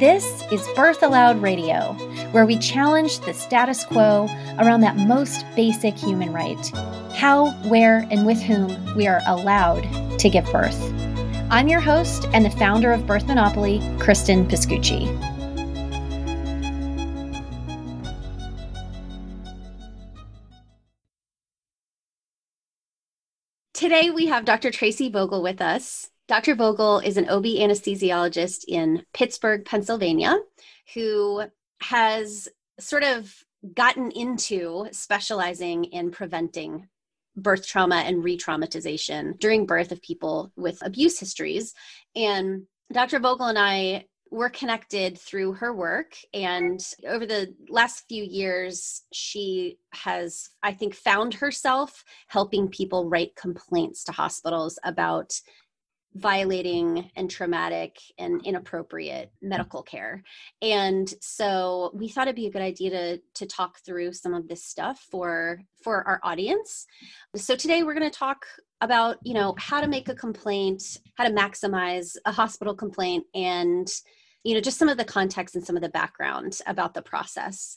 This is Birth Allowed Radio, where we challenge the status quo around that most basic human right how, where, and with whom we are allowed to give birth. I'm your host and the founder of Birth Monopoly, Kristen Pascucci. Today we have Dr. Tracy Vogel with us. Dr. Vogel is an OB anesthesiologist in Pittsburgh, Pennsylvania, who has sort of gotten into specializing in preventing birth trauma and re traumatization during birth of people with abuse histories. And Dr. Vogel and I we're connected through her work and over the last few years she has i think found herself helping people write complaints to hospitals about violating and traumatic and inappropriate medical care and so we thought it'd be a good idea to to talk through some of this stuff for for our audience so today we're going to talk about you know how to make a complaint how to maximize a hospital complaint and you know, just some of the context and some of the background about the process.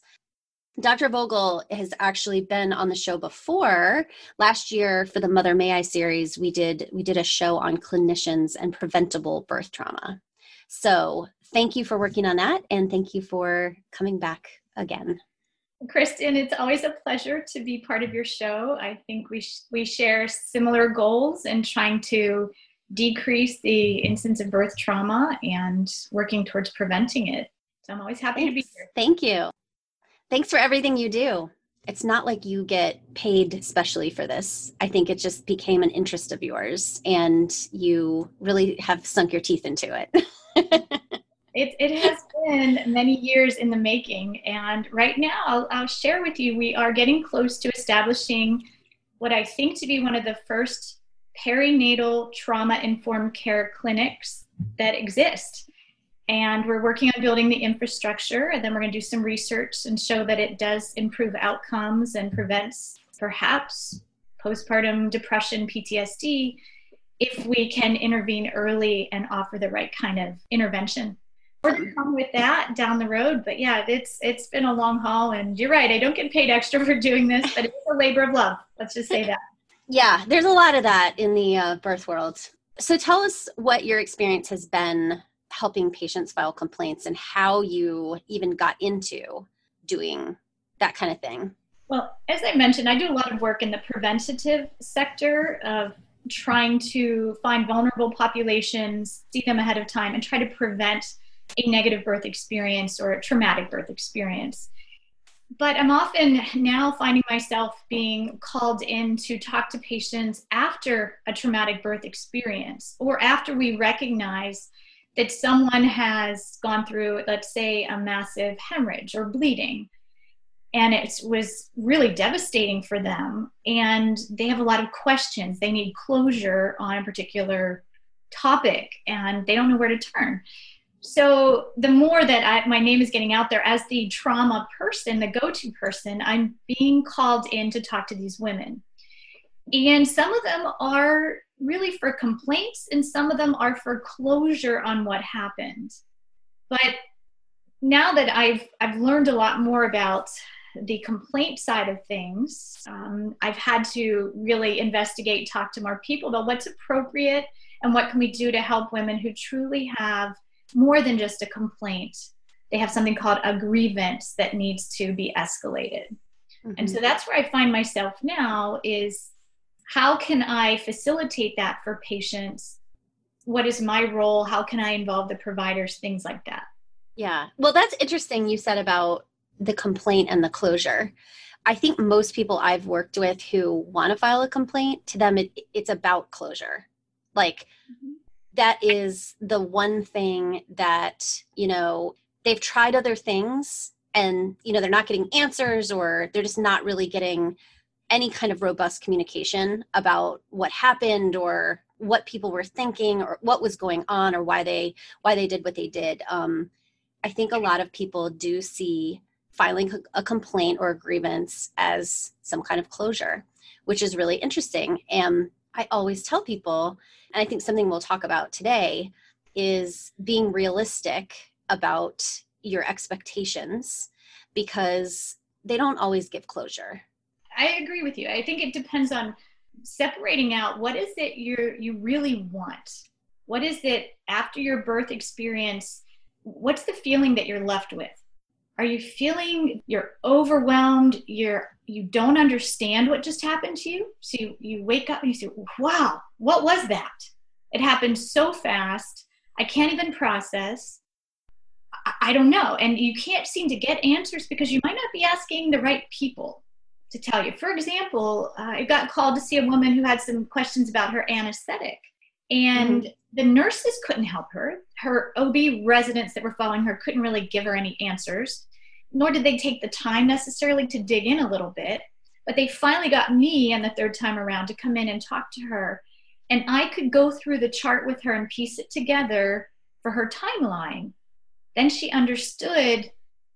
Dr. Vogel has actually been on the show before. Last year for the Mother May I series, we did we did a show on clinicians and preventable birth trauma. So, thank you for working on that and thank you for coming back again. Kristen, it's always a pleasure to be part of your show. I think we sh- we share similar goals in trying to decrease the incidence of birth trauma and working towards preventing it. So I'm always happy Thanks. to be here. Thank you. Thanks for everything you do. It's not like you get paid specially for this. I think it just became an interest of yours and you really have sunk your teeth into it. it, it has been many years in the making. And right now, I'll, I'll share with you, we are getting close to establishing what I think to be one of the first perinatal trauma informed care clinics that exist. And we're working on building the infrastructure, and then we're going to do some research and show that it does improve outcomes and prevents perhaps postpartum depression, PTSD, if we can intervene early and offer the right kind of intervention. More to come with that down the road, but yeah, it's it's been a long haul, and you're right. I don't get paid extra for doing this, but it's a labor of love. Let's just say that. Yeah, there's a lot of that in the uh, birth world. So tell us what your experience has been helping patients file complaints and how you even got into doing that kind of thing. Well, as I mentioned, I do a lot of work in the preventative sector of trying to find vulnerable populations, see them ahead of time, and try to prevent a negative birth experience or a traumatic birth experience but I'm often now finding myself being called in to talk to patients after a traumatic birth experience or after we recognize that someone has gone through, let's say, a massive hemorrhage or bleeding. And it was really devastating for them. And they have a lot of questions. They need closure on a particular topic and they don't know where to turn so the more that I, my name is getting out there as the trauma person the go-to person i'm being called in to talk to these women and some of them are really for complaints and some of them are for closure on what happened but now that i've i've learned a lot more about the complaint side of things um, i've had to really investigate talk to more people about what's appropriate and what can we do to help women who truly have more than just a complaint. They have something called a grievance that needs to be escalated. Mm-hmm. And so that's where I find myself now is how can I facilitate that for patients? What is my role? How can I involve the providers? Things like that. Yeah. Well, that's interesting you said about the complaint and the closure. I think most people I've worked with who want to file a complaint, to them, it, it's about closure. Like, mm-hmm that is the one thing that you know they've tried other things and you know they're not getting answers or they're just not really getting any kind of robust communication about what happened or what people were thinking or what was going on or why they why they did what they did um, i think a lot of people do see filing a complaint or a grievance as some kind of closure which is really interesting and i always tell people and I think something we'll talk about today is being realistic about your expectations because they don't always give closure. I agree with you. I think it depends on separating out what is it you you really want. What is it after your birth experience? What's the feeling that you're left with? Are you feeling you're overwhelmed? You're you don't understand what just happened to you. So you, you wake up and you say, "Wow, what was that?" It happened so fast. I can't even process. I, I don't know. And you can't seem to get answers because you might not be asking the right people to tell you. For example, uh, I got called to see a woman who had some questions about her anesthetic. And mm-hmm. the nurses couldn't help her. Her OB residents that were following her couldn't really give her any answers, nor did they take the time necessarily to dig in a little bit. But they finally got me and the third time around to come in and talk to her. And I could go through the chart with her and piece it together for her timeline. Then she understood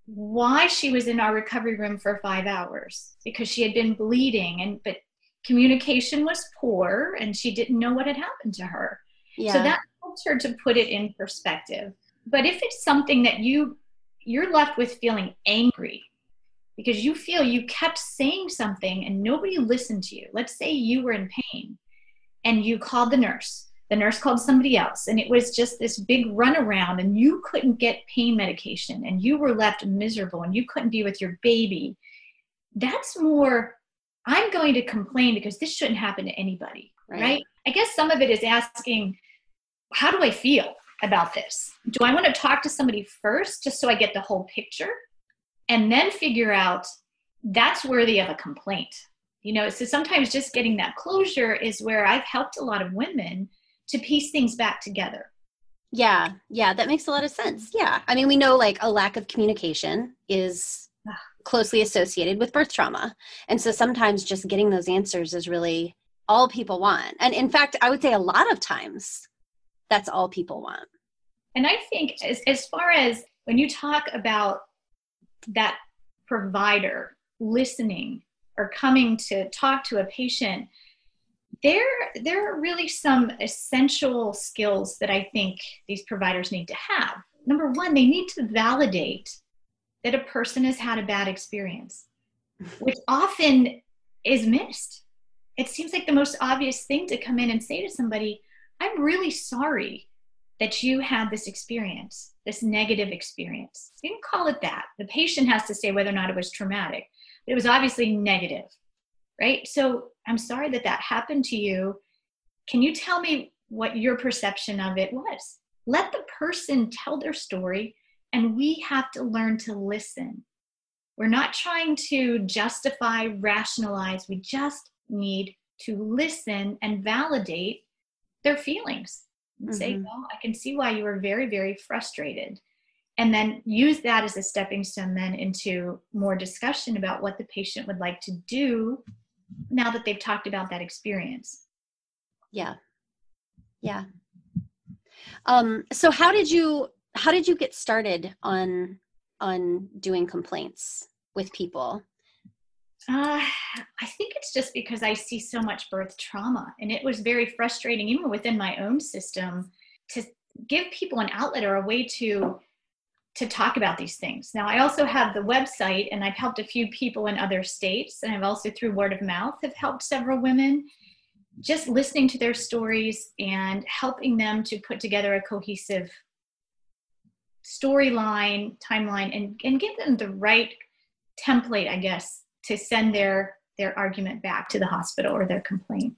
why she was in our recovery room for five hours because she had been bleeding and but communication was poor and she didn't know what had happened to her yeah. so that helped her to put it in perspective but if it's something that you you're left with feeling angry because you feel you kept saying something and nobody listened to you let's say you were in pain and you called the nurse the nurse called somebody else. And it was just this big runaround and you couldn't get pain medication and you were left miserable and you couldn't be with your baby. That's more i'm going to complain because this shouldn't happen to anybody right, right? i guess some of it is asking how do i feel about this? Do i want to talk to somebody first just so i get the whole picture? And then figure out that's worthy of a complaint. You know so sometimes just getting that closure is where i've helped a lot of women to piece things back together. Yeah, yeah, that makes a lot of sense. Yeah. I mean, we know like a lack of communication is closely associated with birth trauma. And so sometimes just getting those answers is really all people want. And in fact, I would say a lot of times that's all people want. And I think as, as far as when you talk about that provider listening or coming to talk to a patient, there there are really some essential skills that I think these providers need to have. Number one, they need to validate that a person has had a bad experience, which often is missed. It seems like the most obvious thing to come in and say to somebody, I'm really sorry that you had this experience, this negative experience. You can call it that. The patient has to say whether or not it was traumatic. But it was obviously negative right? So I'm sorry that that happened to you. Can you tell me what your perception of it was? Let the person tell their story, and we have to learn to listen. We're not trying to justify, rationalize. We just need to listen and validate their feelings and mm-hmm. say, Well, I can see why you were very, very frustrated. And then use that as a stepping stone then into more discussion about what the patient would like to do now that they've talked about that experience. Yeah. Yeah. Um so how did you how did you get started on on doing complaints with people? Uh, I think it's just because I see so much birth trauma, and it was very frustrating, even within my own system, to give people an outlet or a way to to talk about these things. Now, I also have the website, and I've helped a few people in other states, and I've also, through word of mouth, have helped several women. Just listening to their stories and helping them to put together a cohesive storyline, timeline, and, and give them the right template, I guess, to send their their argument back to the hospital or their complaint.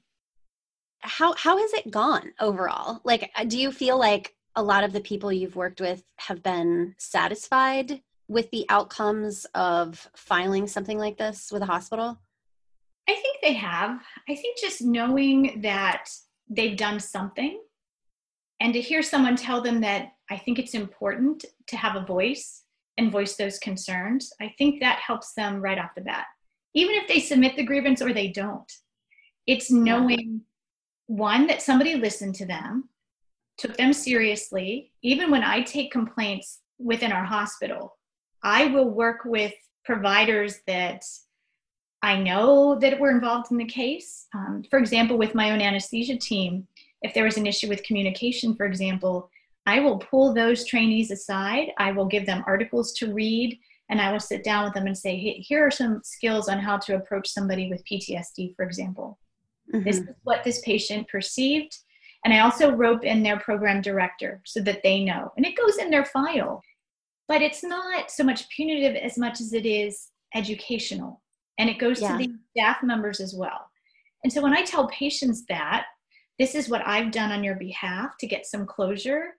How how has it gone overall? Like, uh, do you feel like a lot of the people you've worked with have been satisfied with the outcomes of filing something like this with a hospital? I think they have. I think just knowing that they've done something and to hear someone tell them that I think it's important to have a voice and voice those concerns, I think that helps them right off the bat. Even if they submit the grievance or they don't, it's knowing one, that somebody listened to them, took them seriously. Even when I take complaints within our hospital, I will work with providers that I know that were involved in the case. Um, for example, with my own anesthesia team, if there was an issue with communication, for example, I will pull those trainees aside. I will give them articles to read and I will sit down with them and say, hey, here are some skills on how to approach somebody with PTSD, for example. Mm-hmm. This is what this patient perceived. And I also rope in their program director so that they know. And it goes in their file. But it's not so much punitive as much as it is educational. And it goes yeah. to the staff members as well. And so when I tell patients that, this is what I've done on your behalf to get some closure,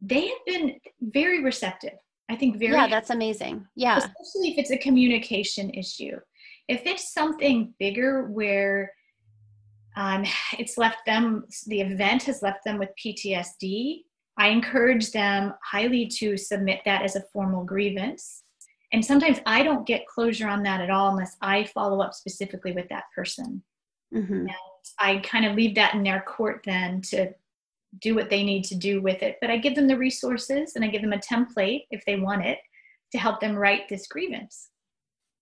they have been very receptive. I think very Yeah, that's amazing. Yeah. Especially if it's a communication issue. If it's something bigger where um, it's left them, the event has left them with PTSD, I encourage them highly to submit that as a formal grievance. And sometimes I don't get closure on that at all unless I follow up specifically with that person. Mm-hmm. And I kind of leave that in their court then to do what they need to do with it. But I give them the resources and I give them a template if they want it to help them write this grievance.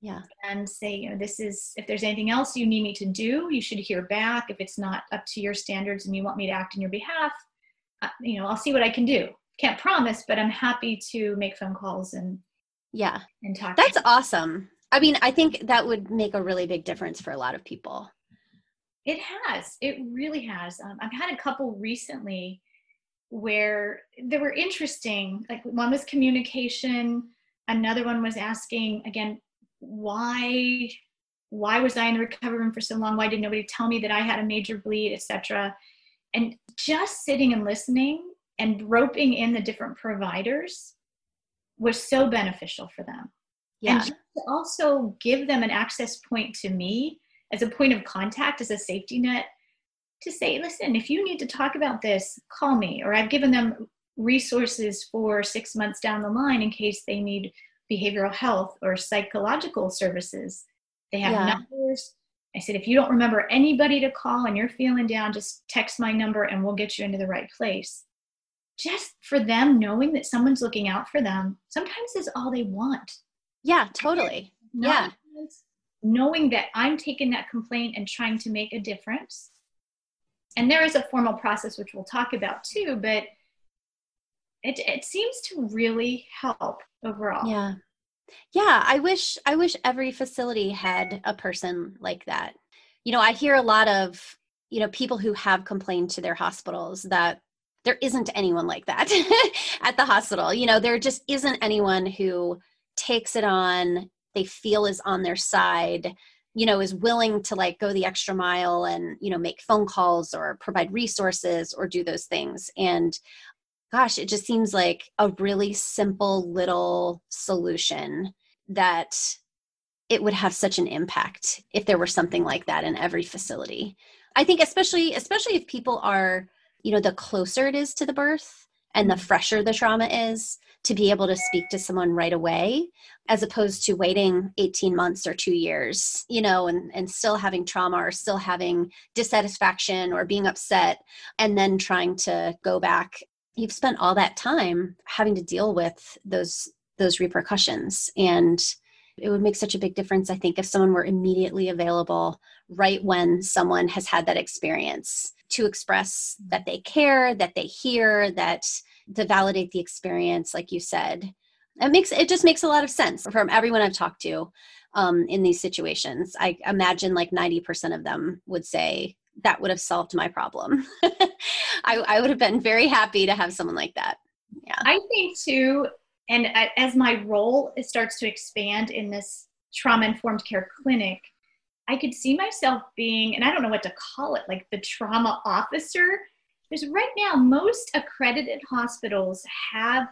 Yeah. And say, you know, this is, if there's anything else you need me to do, you should hear back. If it's not up to your standards and you want me to act on your behalf, uh, you know, I'll see what I can do. Can't promise, but I'm happy to make phone calls and yeah, and talk. That's awesome. I mean, I think that would make a really big difference for a lot of people. It has. It really has. Um, I've had a couple recently where they were interesting. Like one was communication, another one was asking again, why why was I in the recovery room for so long? Why did nobody tell me that I had a major bleed, etc. And just sitting and listening and roping in the different providers was so beneficial for them. Yeah. And also give them an access point to me as a point of contact, as a safety net, to say, listen, if you need to talk about this, call me. Or I've given them resources for six months down the line in case they need behavioral health or psychological services. They have yeah. numbers. I said, if you don't remember anybody to call and you're feeling down, just text my number and we'll get you into the right place. Just for them knowing that someone's looking out for them, sometimes is all they want. Yeah, totally. yeah knowing that I'm taking that complaint and trying to make a difference. And there is a formal process which we'll talk about too, but it it seems to really help overall. Yeah. Yeah, I wish I wish every facility had a person like that. You know, I hear a lot of, you know, people who have complained to their hospitals that there isn't anyone like that at the hospital. You know, there just isn't anyone who takes it on they feel is on their side you know is willing to like go the extra mile and you know make phone calls or provide resources or do those things and gosh it just seems like a really simple little solution that it would have such an impact if there were something like that in every facility i think especially especially if people are you know the closer it is to the birth and the mm-hmm. fresher the trauma is to be able to speak to someone right away as opposed to waiting 18 months or two years you know and, and still having trauma or still having dissatisfaction or being upset and then trying to go back you've spent all that time having to deal with those those repercussions. And it would make such a big difference i think if someone were immediately available right when someone has had that experience to express that they care that they hear that to validate the experience like you said. It makes it just makes a lot of sense from everyone i've talked to um, in these situations. I imagine like 90% of them would say that would have solved my problem. I, I would have been very happy to have someone like that. Yeah. I think too and as my role starts to expand in this trauma informed care clinic i could see myself being and i don't know what to call it like the trauma officer. Because right now, most accredited hospitals have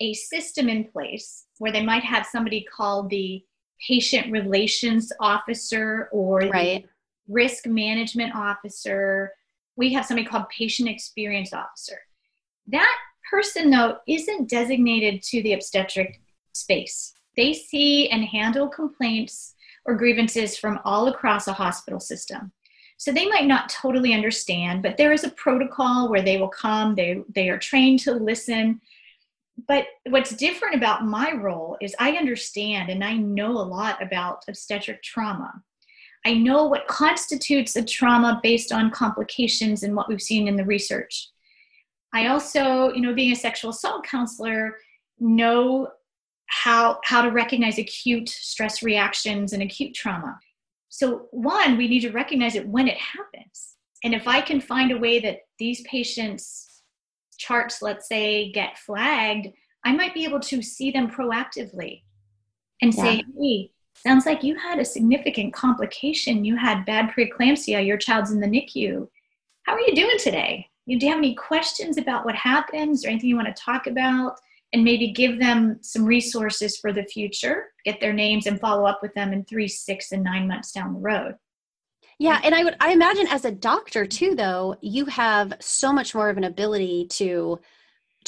a system in place where they might have somebody called the patient relations officer or right. Risk management officer. We have somebody called patient experience officer. That person, though, isn't designated to the obstetric space. They see and handle complaints or grievances from all across a hospital system. So they might not totally understand, but there is a protocol where they will come, they, they are trained to listen. But what's different about my role is I understand and I know a lot about obstetric trauma. I know what constitutes a trauma based on complications and what we've seen in the research. I also, you know, being a sexual assault counselor, know how how to recognize acute stress reactions and acute trauma. So one, we need to recognize it when it happens. And if I can find a way that these patients charts, let's say, get flagged, I might be able to see them proactively and yeah. say, hey, sounds like you had a significant complication. You had bad preeclampsia. Your child's in the NICU. How are you doing today? Do you have any questions about what happens or anything you want to talk about? And maybe give them some resources for the future, get their names and follow up with them in three, six, and nine months down the road. Yeah, and I would I imagine as a doctor too though, you have so much more of an ability to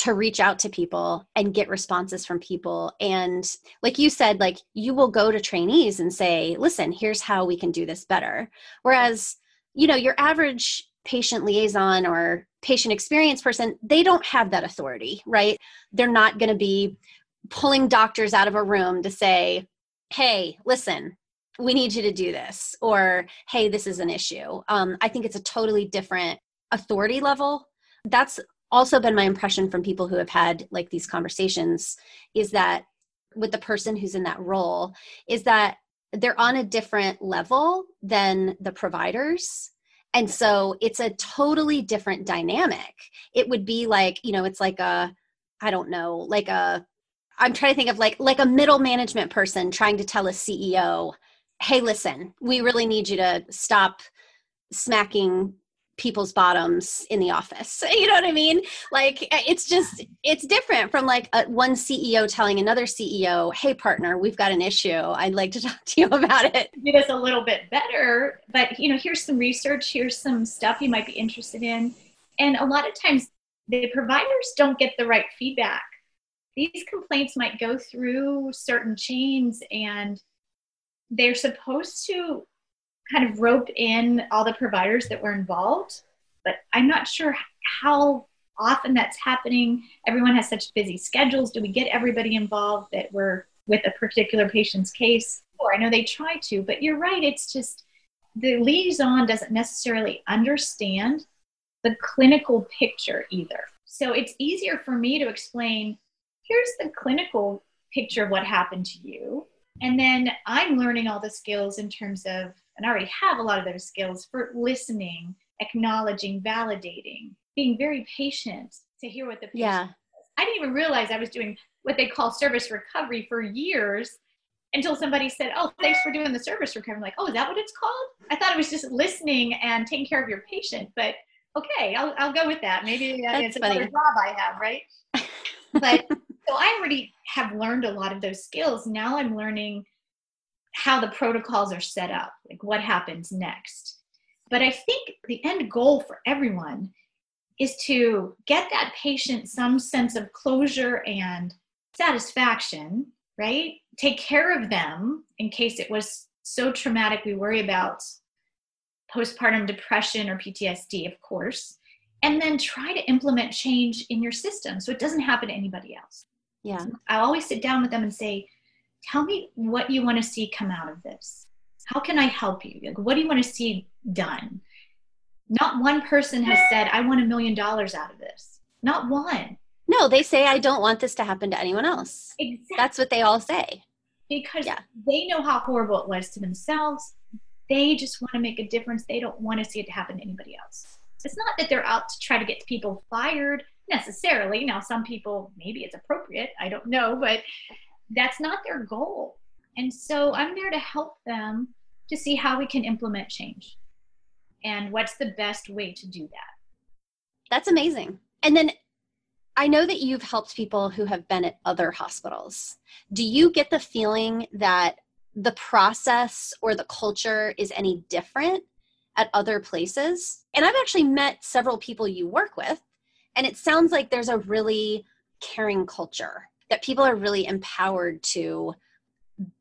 to reach out to people and get responses from people. And like you said like you will go to trainees and say listen here's how we can do this better. Whereas you know your average patient liaison or patient experience person they don't have that authority right? They're not going to be pulling doctors out of a room to say hey listen we need you to do this or hey this is an issue. Um, i think it's a totally different authority level. That's also been my impression from people who have had like these conversations is that with the person who's in that role is that they're on a different level than the providers. And so it's a totally different dynamic. It would be like you know it's like a i don't know like a i'm trying to think of like like a middle management person trying to tell a ceo hey listen we really need you to stop smacking people's bottoms in the office. You know what i mean? Like eh, it's just it's different from like a, one ceo telling another ceo hey partner we've got an issue. I'd like to talk to you about it. Do this a little bit better but you know here's some research here's some stuff you might be interested in. And a lot of times the providers don't get the right feedback. These complaints might go through certain chains and they're supposed to kind of roped in all the providers that were involved, but I'm not sure how often that's happening. Everyone has such busy schedules. Do we get everybody involved that we're with a particular patient's case? Or I know they try to, but you're right. It's just the liaison doesn't necessarily understand the clinical picture either. So it's easier for me to explain here's the clinical picture of what happened to you. And then I'm learning all the skills in terms of and I already have a lot of those skills for listening, acknowledging, validating, being very patient to hear what the patient yeah. Says. I didn't even realize I was doing what they call service recovery for years until somebody said, "Oh, thanks for doing the service recovery." I'm like, "Oh, is that what it's called?" I thought it was just listening and taking care of your patient, but okay, I'll I'll go with that. Maybe uh, it's funny. another job I have, right? but so I already have learned a lot of those skills. Now I'm learning how the protocols are set up, like what happens next. But I think the end goal for everyone is to get that patient some sense of closure and satisfaction, right? Take care of them in case it was so traumatic we worry about postpartum depression or PTSD, of course, and then try to implement change in your system so it doesn't happen to anybody else. Yeah. So I always sit down with them and say, tell me what you want to see come out of this. How can I help you? Like, what do you want to see done? Not one person has said, I want a million dollars out of this. Not one. No, they say, I don't want this to happen to anyone else. Exactly. That's what they all say. Because yeah. they know how horrible it was to themselves. They just want to make a difference. They don't want to see it happen to anybody else. It's not that they're out to try to get people fired necessarily. Now, some people, maybe it's appropriate. I don't know. But that's not their goal. And so I'm there to help them to see how we can implement change and what's the best way to do that. That's amazing. And then I know that you've helped people who have been at other hospitals. Do you get the feeling that the process or the culture is any different at other places? And I've actually met several people you work with, and it sounds like there's a really caring culture that people are really empowered to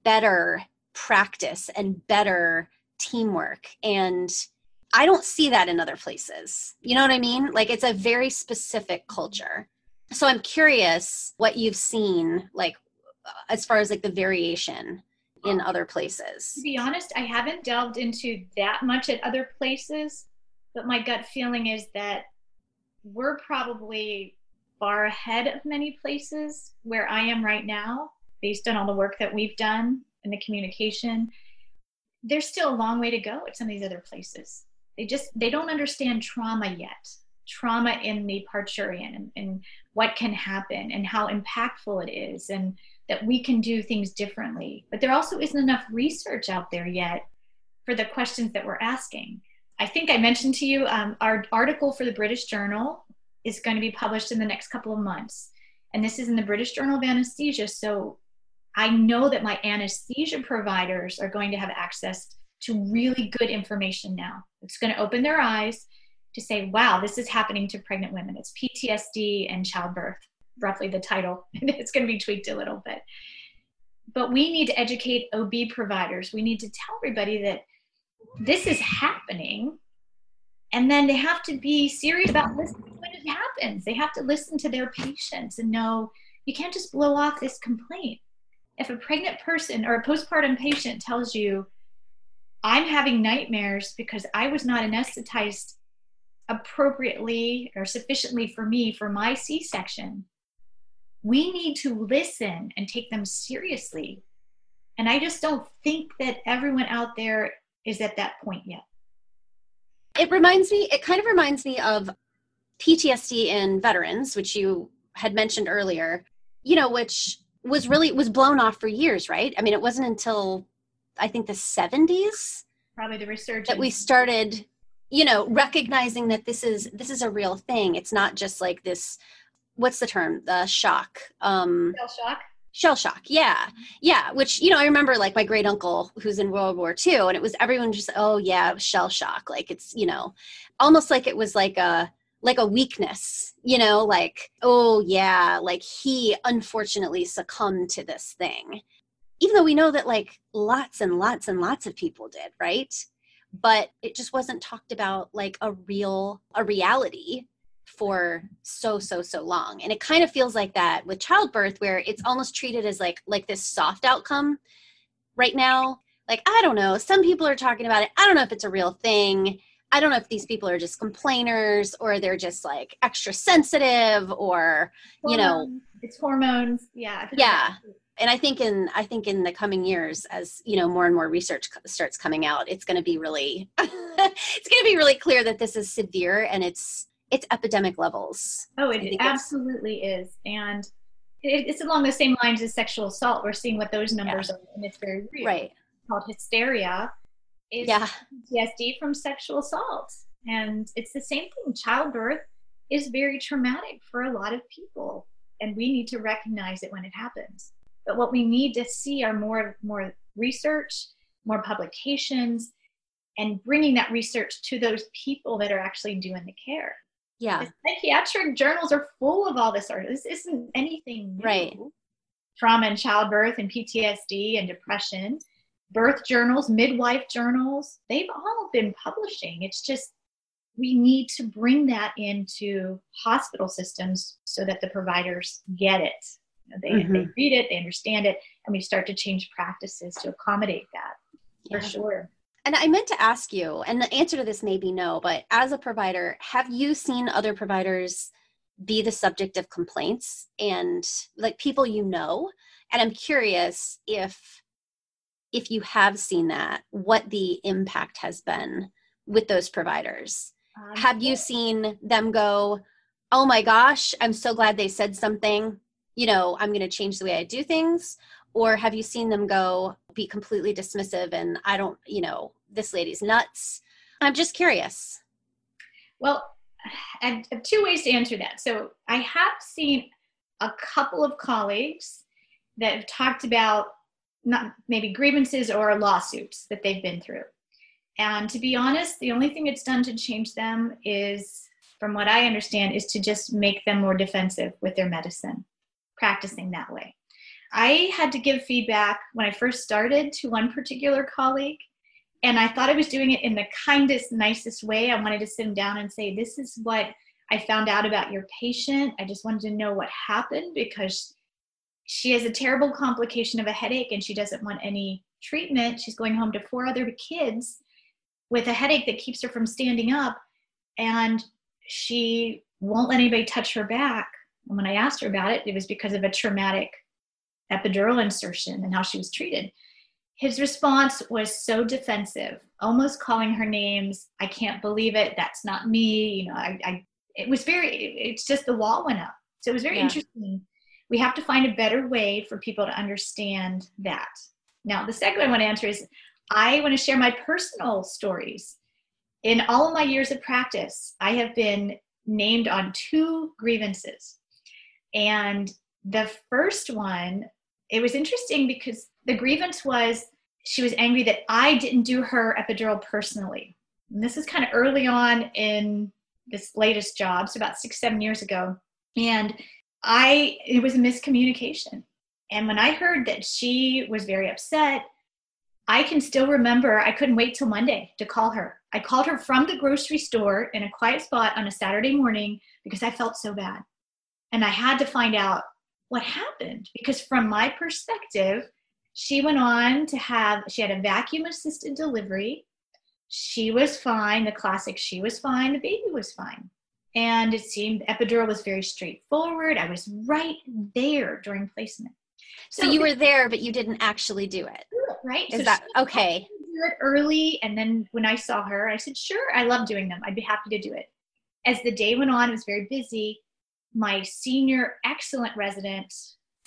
better practice and better teamwork. And i don't see that in other places. You know what i mean? Like it's a very specific culture. So i'm curious what you've seen like uh, as far as like the variation in other places. to be honest i haven't delved into that much at other places but my gut feeling is that we're probably far ahead of many places where I am right now, based on all the work that we've done and the communication. There's still a long way to go at some of these other places. They just they don't understand trauma yet. Trauma in the parturient and, and what can happen and how impactful it is and that we can do things differently. But there also isn't enough research out there yet for the questions that we're asking. I think I mentioned to you um, our article for the British Journal is going to be published in the next couple of months. And this is in the British Journal of Anesthesia. So I know that my anesthesia providers are going to have access to really good information now. It's going to open their eyes to say, wow, this is happening to pregnant women. It's PTSD and childbirth, roughly the title. it's going to be tweaked a little bit. But we need to educate OB providers. We need to tell everybody that this is happening and then they have to be serious about listening it happens. They have to listen to their patients and know you can't just blow off this complaint. If a pregnant person or a postpartum patient tells you i'm having nightmares because i was not anesthetized appropriately or sufficiently for me for my c-section we need to listen and take them seriously. And i just don't think that everyone out there is at that point yet. It reminds me, it kind of reminds me of PTSD in veterans, which you had mentioned earlier, you know, which was really was blown off for years, right? I mean, it wasn't until I think the 70s probably the research that we started, you know, recognizing that this is this is a real thing. It's not just like this what's the term? The shock. Um Shell shock shell shock yeah yeah which you know i remember like my great uncle who's in world war ii and it was everyone just oh yeah shell shock like it's you know almost like it was like a like a weakness you know like oh yeah like he unfortunately succumbed to this thing. Even though we know that like lots and lots and lots of people did right? But it just wasn't talked about like a real a reality for so so so long. And it kind of feels like that with childbirth where it's almost treated as like like this soft outcome right now. Like i don't know. Some people are talking about it. I don't know if it's a real thing i don't know if these people are just complainers or they're just like extra sensitive or you know it's hormones yeah yeah and i think in i think in the coming years as you know more and more research starts coming out it's going to be really it's going to be really clear that this is severe and it's it's epidemic levels. Oh, it absolutely is. And it's along the same lines as sexual assault. We're seeing what those numbers yeah. are, and it's very real. Right. It's called hysteria. Is yeah. PTSD from sexual assault. And it's the same thing. Childbirth is very traumatic for a lot of people. And we need to recognize it when it happens. But what we need to see are more more research, more publications, and bringing that research to those people that are actually doing the care. Yeah. The psychiatric journals are full of all this art. This isn't anything new. Right. Trauma and childbirth and PTSD and depression. Birth journals, midwife journals, they've all been publishing. It's just we need to bring that into hospital systems so that the providers get it. they, mm-hmm. they read it, they understand it, and we start to change practices to accommodate that for sure. And I meant to ask you, and the answer to this may be no, but as a provider, have you seen other providers be the subject of complaints and like people you know? And I'm curious if if you have seen that, what the impact has been with those providers. Um, have you seen them go, "Oh my gosh, I'm so glad they said something. You know, I'm going to change the way I do things." or have you seen them go be completely dismissive and i don't you know this lady's nuts i'm just curious well i have two ways to answer that so i have seen a couple of colleagues that have talked about not maybe grievances or lawsuits that they've been through and to be honest the only thing it's done to change them is from what i understand is to just make them more defensive with their medicine practicing that way I had to give feedback when I first started to one particular colleague, and I thought I was doing it in the kindest, nicest way. I wanted to sit him down and say, This is what I found out about your patient. I just wanted to know what happened because she has a terrible complication of a headache and she doesn't want any treatment. She's going home to four other kids with a headache that keeps her from standing up. And she won't let anybody touch her back. And when I asked her about it, it was because of a traumatic epidural insertion and how she was treated. His response was so defensive, almost calling her names. I can't believe it. That's not me. You know, I, I it was very, it's just the wall went up. So it was very yeah. interesting. We have to find a better way for people to understand that. Now, the second I want to answer is I want to share my personal stories. In all of my years of practice, I have been named on two grievances. And the first one, it was interesting because the grievance was she was angry that I didn't do her epidural personally. And this is kind of early on in this latest job, so about six, seven years ago. And I, it was a miscommunication. And when I heard that she was very upset, I can still remember I couldn't wait till Monday to call her. I called her from the grocery store in a quiet spot on a Saturday morning because I felt so bad. And I had to find out what happened because, from my perspective, she went on to have, she had a vacuum assisted delivery. She was fine, the classic, she was fine, the baby was fine. And it seemed epidural was very straightforward. I was right there during placement. So, so you were there, but you didn't actually do it. Right. Is so that okay? Do it early, and then when I saw her, I said, "Sure, I love doing them. I'd be happy to do it." As the day went on, it was very busy. My senior excellent resident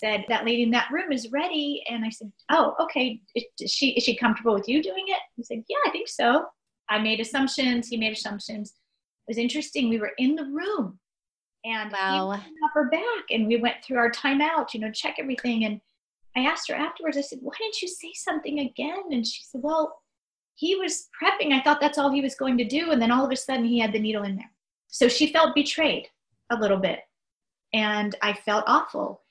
said, "That lady in that room is ready," and I said, "Oh, okay. Is she is she comfortable with you doing it?" He said, "Yeah, I think so." I made assumptions. He made assumptions. It was interesting. We were in the room, and wow. he up her back, and we went through our timeout. You know, check everything, and I asked her afterwards, I said, why didn't you say something again? And she said, well, he was prepping. I thought that's all he was going to do. And then all of a sudden he had the needle in there. So she felt betrayed a little bit. And I felt awful.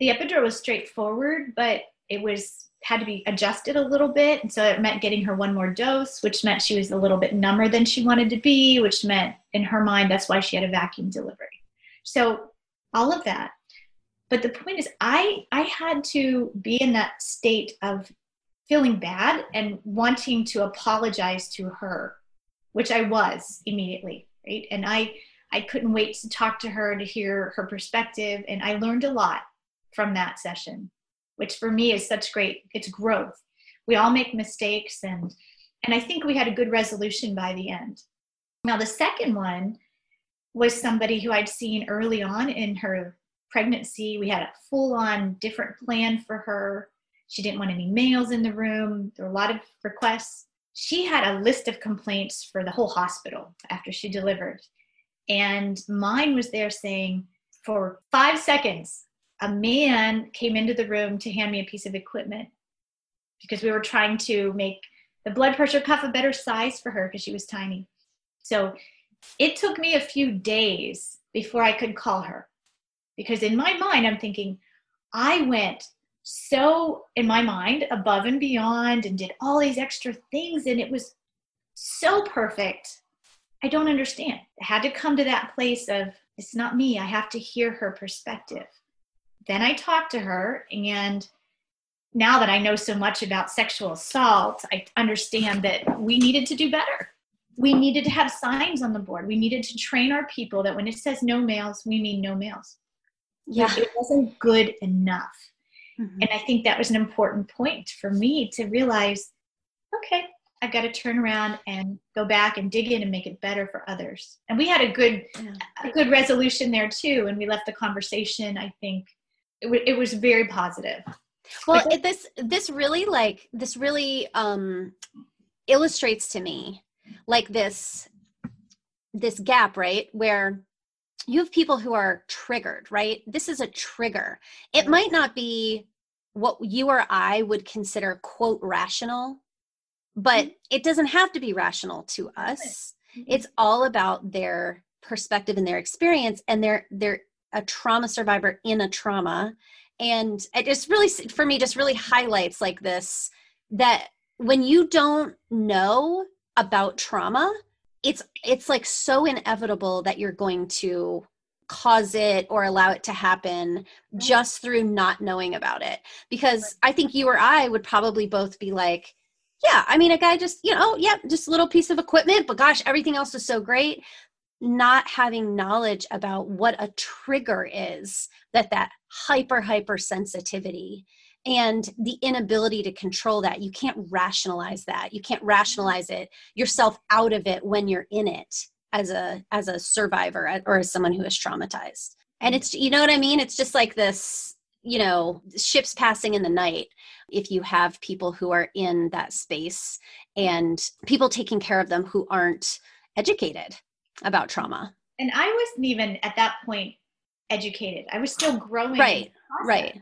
The epidural was straightforward, but it was had to be adjusted a little bit. And so it meant getting her one more dose, which meant she was a little bit number than she wanted to be, which meant in her mind that's why she had a vacuum delivery. So all of that but the point is i i had to be in that state of feeling bad and wanting to apologize to her which i was immediately right and i i couldn't wait to talk to her to hear her perspective and i learned a lot from that session which for me is such great it's growth we all make mistakes and and i think we had a good resolution by the end now the second one was somebody who i'd seen early on in her pregnancy. We had a full on different plan for her. She didn't want any males in the room. There were a lot of requests. She had a list of complaints for the whole hospital after she delivered. And mine was there saying, for five seconds, a man came into the room to hand me a piece of equipment because we were trying to make the blood pressure cuff a better size for her because she was tiny. So it took me a few days before I could call her because in my mind i'm thinking i went so in my mind above and beyond and did all these extra things and it was so perfect. I don't understand. I had to come to that place of it's not me. I have to hear her perspective then i talked to her and now that i know so much about sexual assault i understand that we needed to do better. We needed to have signs on the board. We needed to train our people that when it says no males we mean no males. Yeah. it wasn't good enough. Mm-hmm. and i think that was an important point for me to realize okay i've got to turn around and go back and dig in and make it better for others. And we had a good yeah. a good resolution there too and we left the conversation i think it, w- it was very positive well it, this this really like this really um illustrates to me like this this gap right where you have people who are triggered, right? This is a trigger. It might not be what you or I would consider, quote, rational, but mm-hmm. it doesn't have to be rational to us. Mm-hmm. It's all about their perspective and their experience, and they're they're a trauma survivor in a trauma. And it just really, for me, just really highlights like this that when you don't know about trauma, it's it's like so inevitable that you're going to cause it or allow it to happen just through not knowing about it. Because i think you or i would probably both be like yeah i mean a guy just you know oh, yeah just a little piece of equipment but gosh everything else is so great not having knowledge about what a trigger is that that hyper hypersensitivity and the inability to control that. You can't rationalize that. You can't rationalize it yourself out of it when you're in it as a as a survivor or as someone who is traumatized. And it's you know what i mean? It's just like this you know ships passing in the night. If you have people who are in that space and people taking care of them who aren't educated about trauma. And i wasn't even at that point educated. I was still growing right right.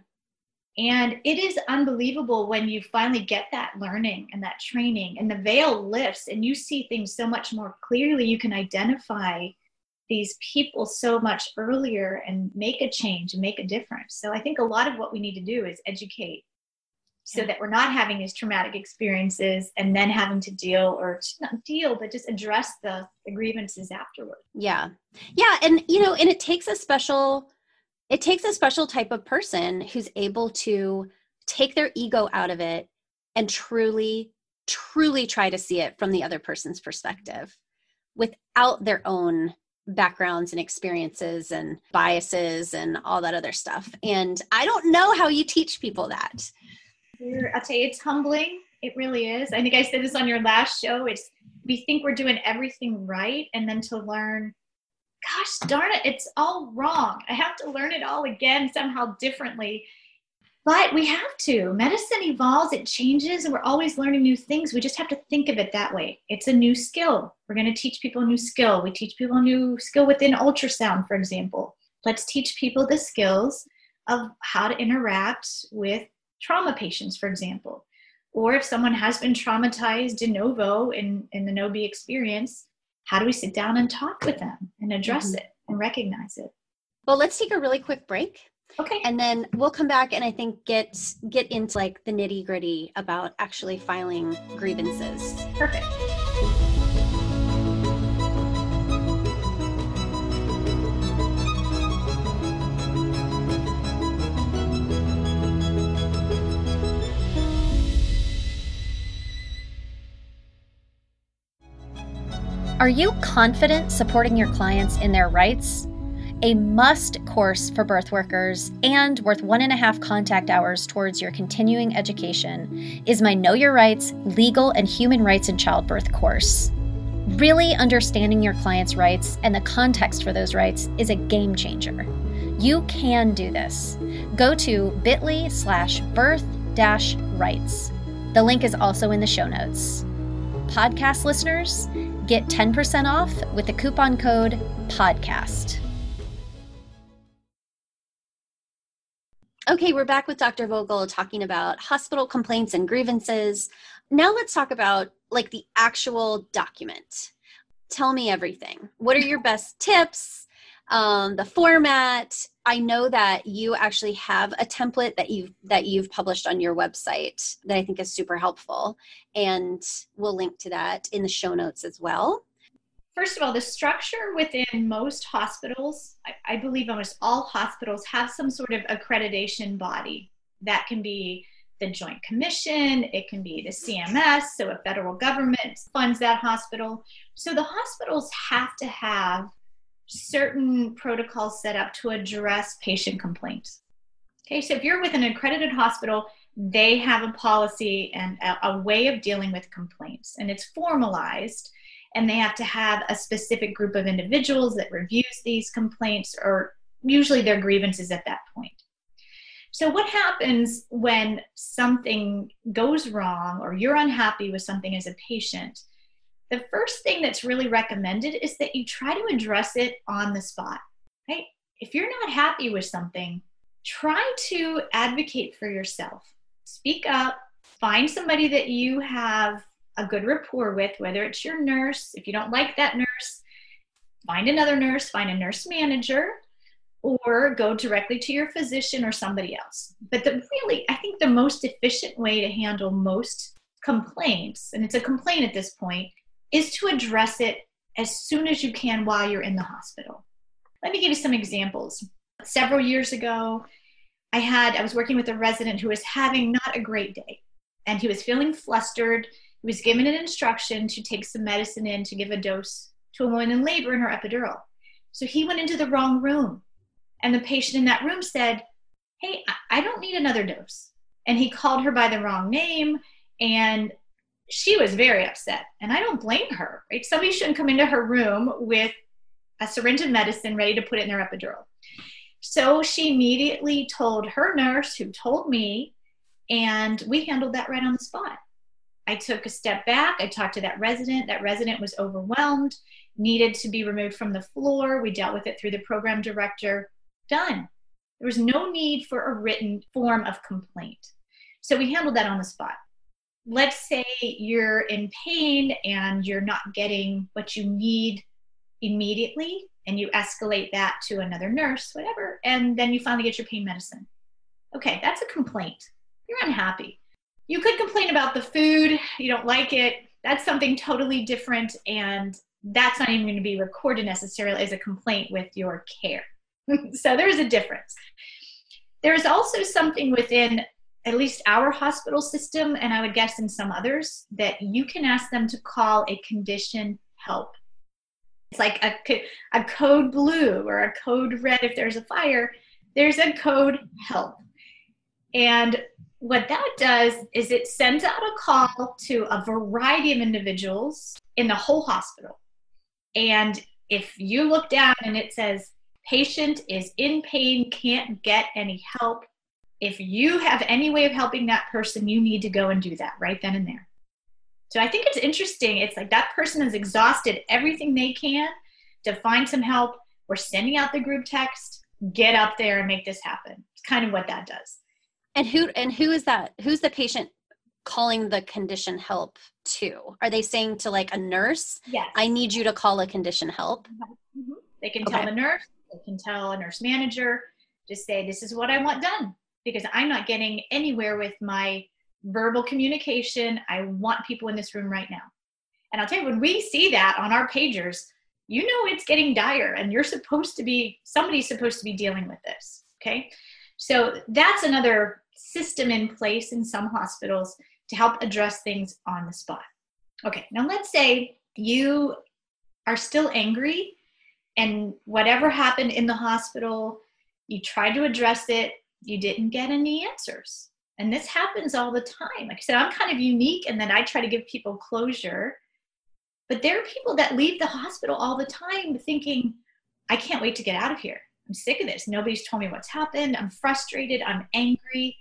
And it is unbelievable when you finally get that learning and that training and the veil lifts and you see things so much more clearly. You can identify these people so much earlier and make a change and make a difference. So I think a lot of what we need to do is educate so that we're not having these traumatic experiences and then having to deal or not deal but just address the, the grievances afterward yeah yeah and you know and it takes a special it takes a special type of person who's able to take their ego out of it and truly truly try to see it from the other person's perspective without their own backgrounds and experiences and biases and all that other stuff. And I don't know how you teach people that. I'll tell you, it's humbling. It really is. I think I said this on your last show. It's we think we're doing everything right, and then to learn, gosh darn it, it's all wrong. I have to learn it all again somehow differently but we have to. Medicine evolves, it changes, and we're always learning new things. We just have to think of it that way. It's a new skill. We're going to teach people a new skill. We teach people a new skill within ultrasound, for example. Let's teach people the skills of how to interact with trauma patients, for example. Or if someone has been traumatized de novo in, in the NOBI experience, how do we sit down and talk with them and address mm-hmm. it and recognize it? Well, let's take a really quick break. Okay. And then we'll come back and I think get get into like the nitty gritty about actually filing grievances. Perfect. Are you confident supporting your clients in their rights? a must course for birth workers and worth one and a half contact hours towards your continuing education is my Know Your Rights Legal and Human Rights in Childbirth course. Really understanding your client's rights and the context for those rights is a game changer. You can do this. Go to bit.ly slash birth dash rights. The link is also in the show notes. Podcast listeners, get 10% off with the coupon code PODCAST. Okay, we're back with Dr. Vogel talking about hospital complaints and grievances. Now let's talk about like the actual document. Tell me everything. What are your best tips? Um, the format. I know that you actually have a template that you that you've published on your website that I think is super helpful, and we'll link to that in the show notes as well first of all, the structure within most hospitals, I, I, believe almost all hospitals have some sort of accreditation body. That can be the Joint Commission, it can be the CMS, so a federal government funds that hospital. So the hospitals have to have certain protocols set up to address patient complaints. Okay, so if you're with an accredited hospital, they have a policy and a, a way of dealing with complaints, and it's formalized and they have to have a specific group of individuals that reviews these complaints or usually their grievances at that point so what happens when something goes wrong or you're unhappy with something as a patient the first thing that's really recommended is that you try to address it on the spot right? If you're not happy with something try to advocate for yourself. Speak up. Find somebody that you have a good rapport with, whether it's your nurse, if you don't like that nurse, find another nurse, find a nurse manager, or go directly to your physician or somebody else. But the really, I think the most efficient way to handle most complaints, and it's a complaint at this point, is to address it as soon as you can while you're in the hospital. Let me give you some examples. Several years ago, I had I was working with a resident who was having not a great day and he was feeling flustered he was given an instruction to take some medicine in to give a dose to a woman in labor in her epidural. So he went into the wrong room. And the patient in that room said, Hey, I don't need another dose. And he called her by the wrong name. And she was very upset. And I don't blame her, right? Somebody shouldn't come into her room with a syringe of medicine ready to put it in their epidural. So she immediately told her nurse, who told me, and we handled that right on the spot. I took a step back. I talked to that resident. That resident was overwhelmed, needed to be removed from the floor. We dealt with it through the program director. Done. There was no need for a written form of complaint. So we handled that on the spot. Let's say you're in pain and you're not getting what you need immediately, and you escalate that to another nurse, whatever, and then you finally get your pain medicine. Okay, that's a complaint. You're unhappy you could complain about the food, you don't like it. That's something totally different, and that's not even going to be recorded necessarily as a complaint with your care. so there's a difference. There's also something within at least our hospital system, and I would guess in some others, that you can ask them to call a condition help. It's like a, a code blue or a code red if there's a fire. There's a code help. And what that does is it sends out a call to a variety of individuals in the whole hospital. And if you look down and it says, patient is in pain, can't get any help, if you have any way of helping that person, you need to go and do that right then and there. So I think it's interesting. It's like that person has exhausted everything they can to find some help. We're sending out the group text, get up there and make this happen. It's kind of what that does. And who and who is that? Who's the patient calling the condition help to? Are they saying to like a nurse? Yes. I need you to call a condition help. Mm-hmm. They can tell the nurse. They can tell a nurse manager. Just say this is what I want done because I'm not getting anywhere with my verbal communication. I want people in this room right now. And I'll tell you, when we see that on our pagers, you know it's getting dire and you're supposed to be, somebody's supposed to be dealing with this. Okay. So that's another system in place in some hospitals to help address things on the spot. Okay, now let's say you are still angry and whatever happened in the hospital, you tried to address it, you didn't get any answers. And this happens all the time. Like I said, I'm kind of unique and then I try to give people closure. But there are people that leave the hospital all the time thinking, I can't wait to get out of here. I'm sick of this. Nobody's told me what's happened. I'm frustrated. I'm angry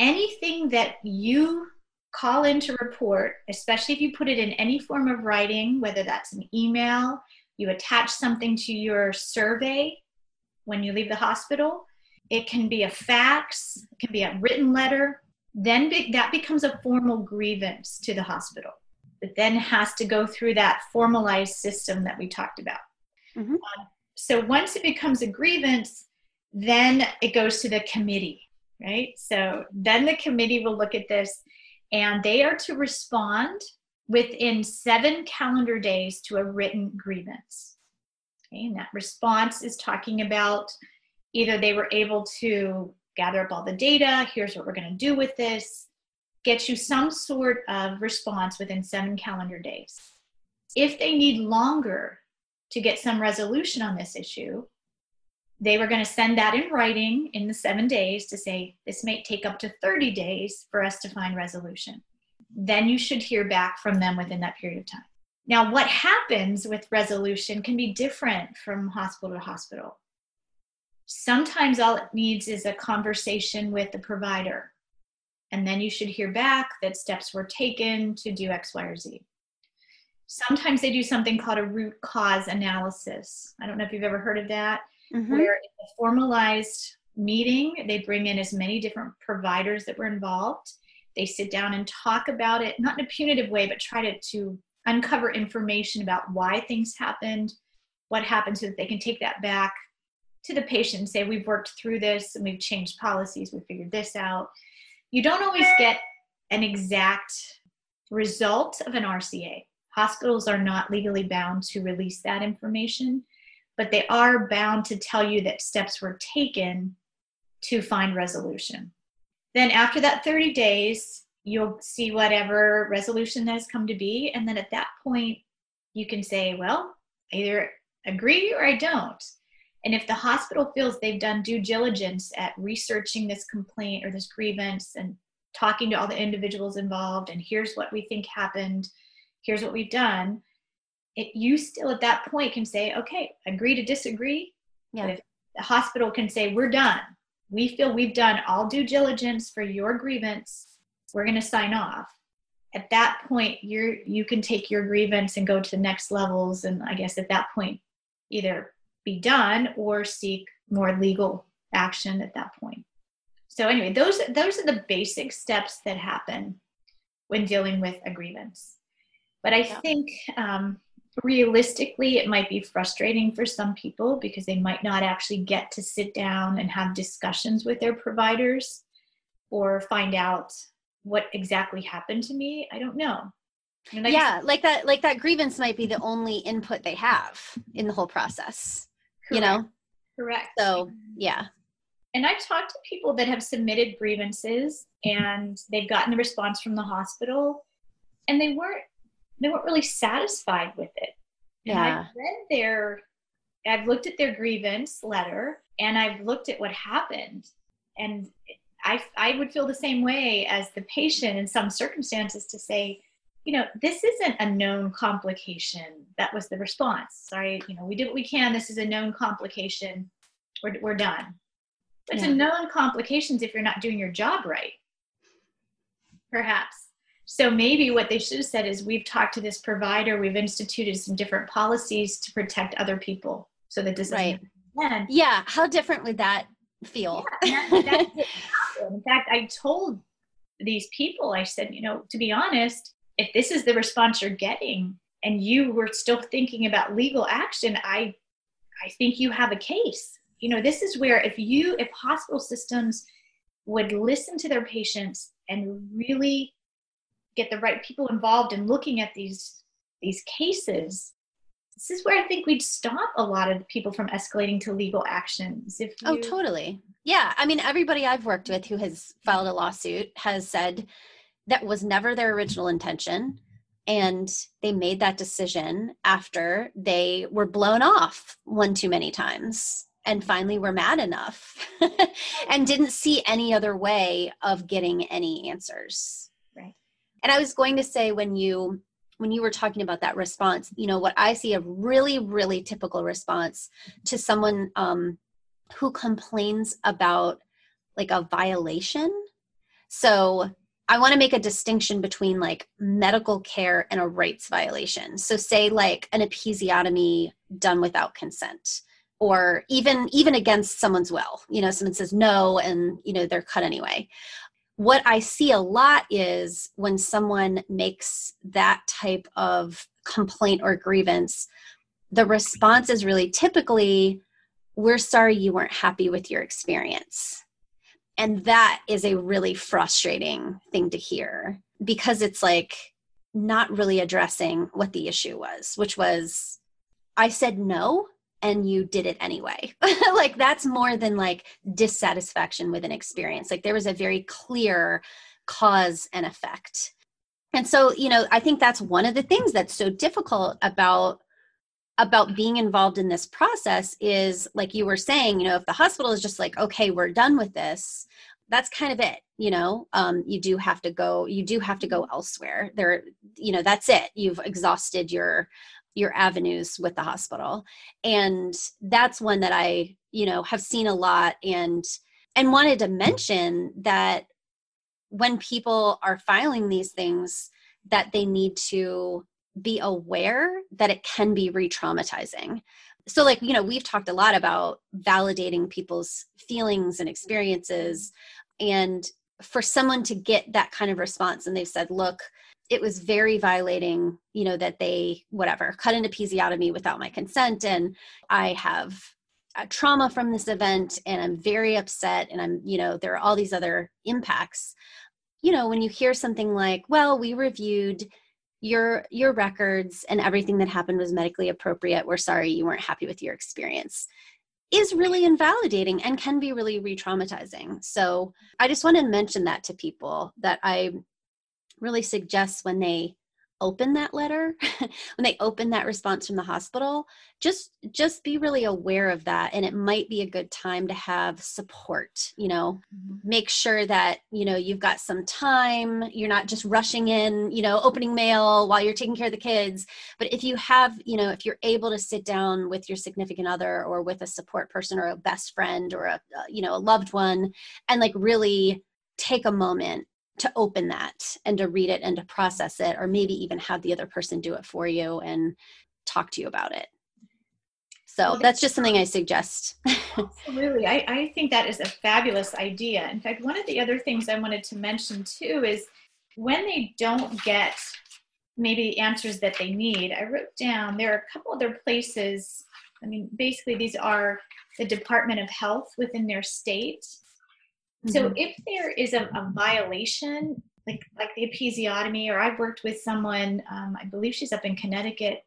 anything that you call in to report, especially if you put it in any form of writing, whether that's an email, you attach something to your survey when you leave the hospital, it can be a fax, it can be a written letter, then be, that becomes a formal grievance to the hospital. It then has to go through that formalized system that we talked about. Mm-hmm. Um, so once it becomes a grievance, then it goes to the committee right? So then the committee will look at this and they are to respond within seven calendar days to a written grievance. Okay, and that response is talking about either they were able to gather up all the data, here's what we're going to do with this, get you some sort of response within seven calendar days. If they need longer to get some resolution on this issue, they were going to send that in writing in the seven days to say this may take up to 30 days for us to find resolution. Then you should hear back from them within that period of time. Now, what happens with resolution can be different from hospital to hospital. Sometimes all it needs is a conversation with the provider, and then you should hear back that steps were taken to do X, Y, or Z. Sometimes they do something called a root cause analysis. I don't know if you've ever heard of that mm-hmm. where in a formalized meeting, they bring in as many different providers that were involved. They sit down and talk about it, not in a punitive way, but try to, to uncover information about why things happened, what happened, so that they can take that back to the patient say, We've worked through this and we've changed policies, we figured this out. You don't always get an exact result of an RCA. Hospitals are not legally bound to release that information but they are bound to tell you that steps were taken to find resolution. Then, after that 30 days, you'll see whatever resolution has come to be. And then at that point, you can say, well, either agree or I don't. And if the hospital feels they've done due diligence at researching this complaint or this grievance and talking to all the individuals involved, and here's what we think happened, here's what we've done, it, you still at that point can say, okay, agree to disagree. Yeah. But if the hospital can say, we're done, we feel we've done all due diligence for your grievance, we're going to sign off. At that point, you're you can take your grievance and go to the next levels, and I guess at that point, either be done or seek more legal action at that point. So anyway, those those are the basic steps that happen when dealing with a grievance. But I yeah. think um, realistically, it might be frustrating for some people because they might not actually get to sit down and have discussions with their providers or find out what exactly happened to me. I don't know. I mean, yeah, like that, like that grievance might be the only input they have in the whole process. Correct. You know, correct. So, yeah. And I've talked to people that have submitted grievances and they've gotten a response from the hospital, and they weren't they weren't really satisfied with it. And yeah. I've read their, I've looked at their grievance letter and I've looked at what happened. And I, I would feel the same way as the patient in some circumstances to say, you know, this isn't a known complication. That was the response. Sorry, you know, we did what we can. This is a known complication. We're, we're done. It's yeah. a known complications if you're not doing your job right. Perhaps. So maybe what they should have said is we've talked to this provider, we've instituted some different policies to protect other people so that this right. Happen. Yeah. How different would that feel? Yeah, that, In fact, I told these people, I said, you know, to be honest, if this is the response you're getting and you were still thinking about legal action, I I think you have a case. You know, this is where if you if hospital systems would listen to their patients and really get the right people involved in looking at these these cases this is where i think we'd stop a lot of people from escalating to legal actions if oh, you... oh totally yeah i mean everybody i've worked with who has filed a lawsuit has said that was never their original intention and they made that decision after they were blown off one too many times and finally were mad enough and didn't see any other way of getting any answers Right. and i was going to say when you when you were talking about that response you know what i see a really really typical response to someone um, who complains about like a violation so i want to make a distinction between like medical care and a rights violation. So say like an episiotomy done without consent or even even against someone's will. You know someone says no and you know they're cut anyway. What I see a lot is when someone makes that type of complaint or grievance, the response is really typically, We're sorry you weren't happy with your experience. And that is a really frustrating thing to hear because it's like not really addressing what the issue was, which was, I said no and you did it anyway. like that's more than like dissatisfaction with an experience. Like there was a very clear cause and effect. And so, you know, I think that's one of the things that's so difficult about about being involved in this process is like you were saying, you know, if the hospital is just like, okay, we're done with this, that's kind of it you know? Um, you do have to go you do have to go elsewhere. There you know that's it. You've exhausted your your avenues with the hospital. And that's one that i you know have seen a lot and and wanted to mention that when people are filing these things that they need to be aware that it can be re-traumatizing. So like you know we've talked a lot about validating people's feelings and experiences. And for someone to get that kind of response and they've said look it was very violating you know that they whatever cut an episiotomy without my consent and i have trauma from this event and i'm very upset and i'm you know there are all these other impacts. You know when you hear something like well we reviewed your your records and everything that happened was medically appropriate. We're sorry you weren't happy with your experience. Is really invalidating and can be really re-traumatizing. So i just want to mention that to people that i really suggest when they open that letter when they open that response from the hospital just just be really aware of that and it might be a good time to have support you know mm-hmm. make sure that you know you've got some time you're not just rushing in you know opening mail while you're taking care of the kids but if you have you know if you're able to sit down with your significant other or with a support person or a best friend or a you know a loved one and like really take a moment to open that and to read it and to process it or maybe even have the other person do it for you and talk to you about it. So that's just something i suggest. Absolutely. I, I think that is a fabulous idea. In fact one of the other things i wanted to mention too is when they don't get maybe the answers that they need i wrote down there are a couple other places i mean basically these are the department of health within their state so mm-hmm. if there is a, a, violation, like like the episiotomy, or I've worked with someone, um, I believe she's up in Connecticut,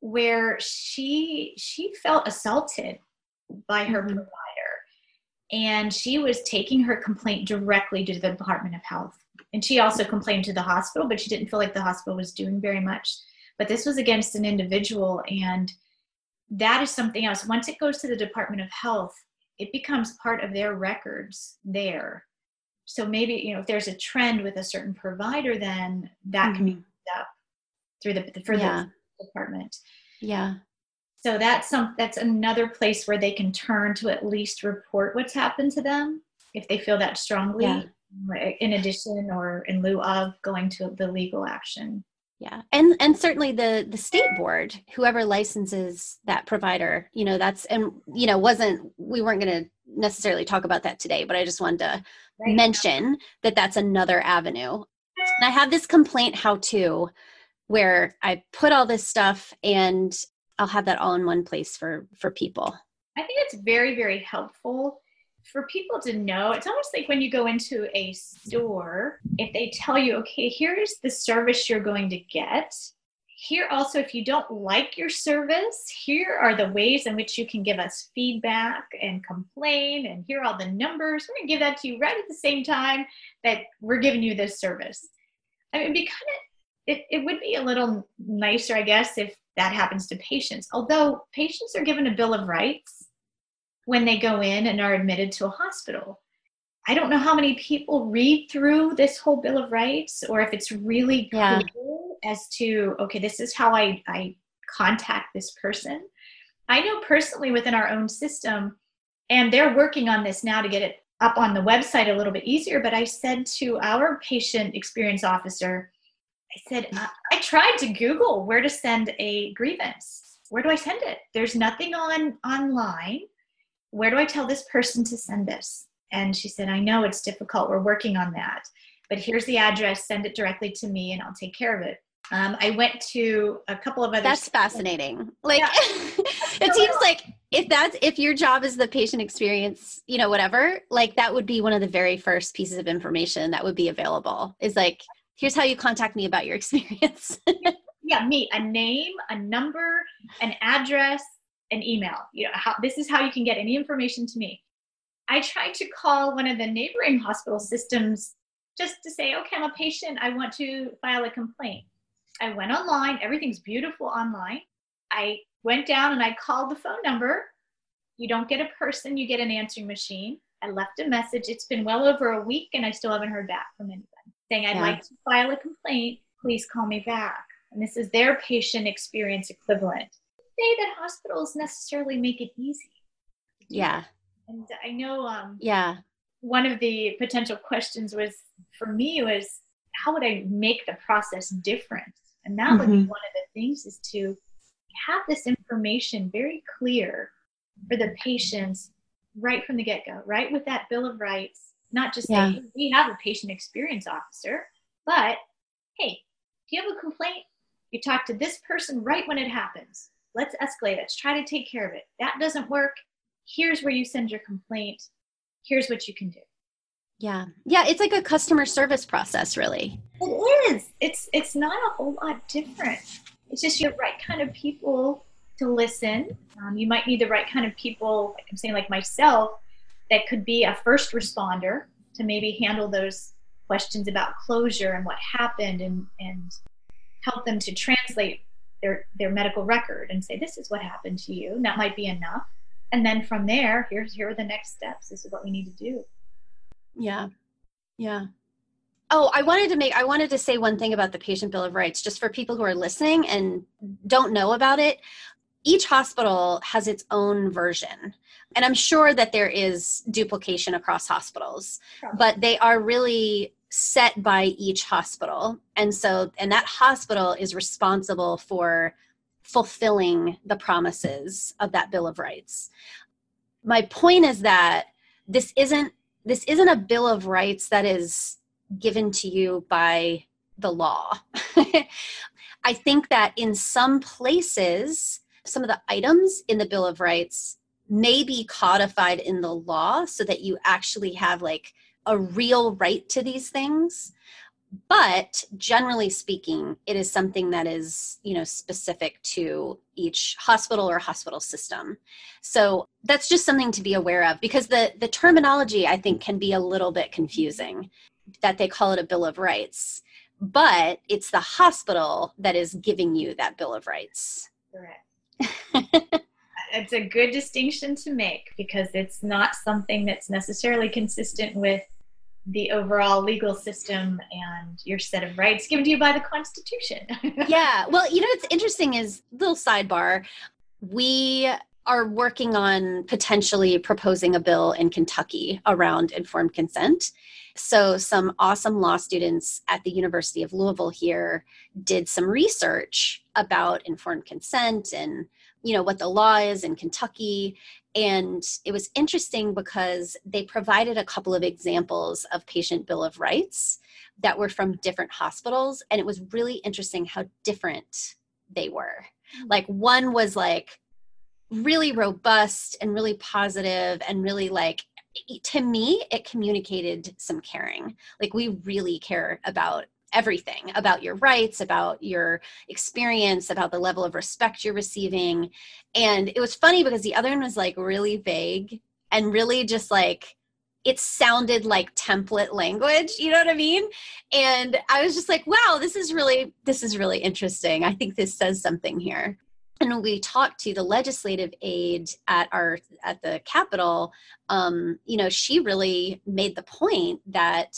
where she she felt assaulted by her mm-hmm. provider, and she was taking her complaint directly to the Department of Health, and she also complained to the hospital, but she didn't feel like the hospital was doing very much. But this was against an individual, and that is something else. Once it goes to the Department of Health, it becomes part of their records there so maybe you know if there's a trend with a certain provider then that mm-hmm. can be mm-hmm. up through the for yeah. the department yeah so that's some that's another place where they can turn to at least report what's happened to them if they feel that strongly yeah. in addition or in lieu of going to the legal action yeah and and certainly the the state board whoever licenses that provider you know that's and you know wasn't we weren't going to necessarily talk about that today but i just wanted to right. mention that that's another avenue and i have this complaint how to where i put all this stuff and i'll have that all in one place for for people i think it's very very helpful for people to know, it's almost like when you go into a store, if they tell you, okay, here's the service you're going to get. Here also, if you don't like your service, here are the ways in which you can give us feedback and complain. And here are all the numbers. We're to give that to you right at the same time that we're giving you this service. I mean, because it, it would be a little nicer, I guess, if that happens to patients. Although patients are given a Bill of Rights when they go in and are admitted to a hospital. I don't know how many people read through this whole Bill of Rights or if it's really yeah. as to, okay, this is how I, I contact this person. I know personally within our own system, and they're working on this now to get it up on the website a little bit easier, but I said to our patient experience officer, I said, uh, I tried to Google where to send a grievance. Where do I send it? There's nothing on online where do I tell this person to send this? And she said, I know it's difficult. We're working on that. But here's the address. Send it directly to me and I'll take care of it. Um, I went to a couple of other. That's fascinating. Like, yeah. it seems like if that's if your job is the patient experience, you know, whatever, like that would be one of the very first pieces of information that would be available. Is like, here's how you contact me about your experience. yeah, me a name, a number, an address, an email. You know, how, this is how you can get any information to me. I tried to call one of the neighboring hospital systems just to say, okay, I'm a patient. I want to file a complaint. I went online. Everything's beautiful online. I went down and I called the phone number. You don't get a person, you get an answering machine. I left a message. It's been well over a week and I still haven't heard back from anyone saying, I'd yeah. like to file a complaint. Please call me back. And this is their patient experience equivalent say that hospitals necessarily make it easy. Yeah. And I know um yeah. One of the potential questions was for me was how would I make the process different? And that mm-hmm. would be mm-hmm. one of the things is to have this information very clear for the patients right from the get-go, right with that Bill of Rights, not just yeah. say, we have a patient experience officer, but hey, if you have a complaint, you talk to this person right when it happens let's escalate Let's try to take care of it. That doesn't work. Here's where you send your complaint. Here's what you can do. Yeah. Yeah, it's like a customer service process really. It is. It's it's not a whole lot different. It's just you right kind of people to listen. Um, you might need the right kind of people, like I'm saying, like myself, that could be a first responder to maybe handle those questions about closure and what happened and and help them to translate their their medical record and say this is what happened to you. And that might be enough. And then from there here's here are the next steps. This is what we need to do. Yeah. Yeah. Oh i wanted to make i wanted to say one thing about the patient bill of rights just for people who are listening and don't know about it. Each hospital has its own version and i'm sure that there is duplication across hospitals but they are really set by each hospital. And so and that hospital is responsible for fulfilling the promises of that bill of rights. My point is that this isn't this isn't a bill of rights that is given to you by the law. I think that in some places some of the items in the bill of rights may be codified in the law so that you actually have like a real right to these things. But generally speaking it is something that is you know specific to each hospital or hospital system. So that's just something to be aware of because the the terminology i think can be a little bit confusing that they call it a bill of rights. But it's the hospital that is giving you that bill of rights. Correct. It's a good distinction to make because it's not something that's necessarily consistent with the overall legal system and your set of rights given to you by the Constitution. yeah. Well, you know, what's interesting is little sidebar. We are working on potentially proposing a bill in Kentucky around informed consent. So, some awesome law students at the University of Louisville here did some research about informed consent and you know what the law is in Kentucky and it was interesting because they provided a couple of examples of patient bill of rights that were from different hospitals. And it was really interesting how different they were. Mm. like one was like really robust and really positive and really like to me it communicated some caring. Like we really care about everything about your rights, about your experience, about the level of respect you're receiving. And it was funny because the other one was like really vague and really just like, it sounded like template language you know what i mean? And i was just like wow this is really this is really interesting. I think this says something here. And we talked to the legislative aide at our at the capitol um, you know she really made the point that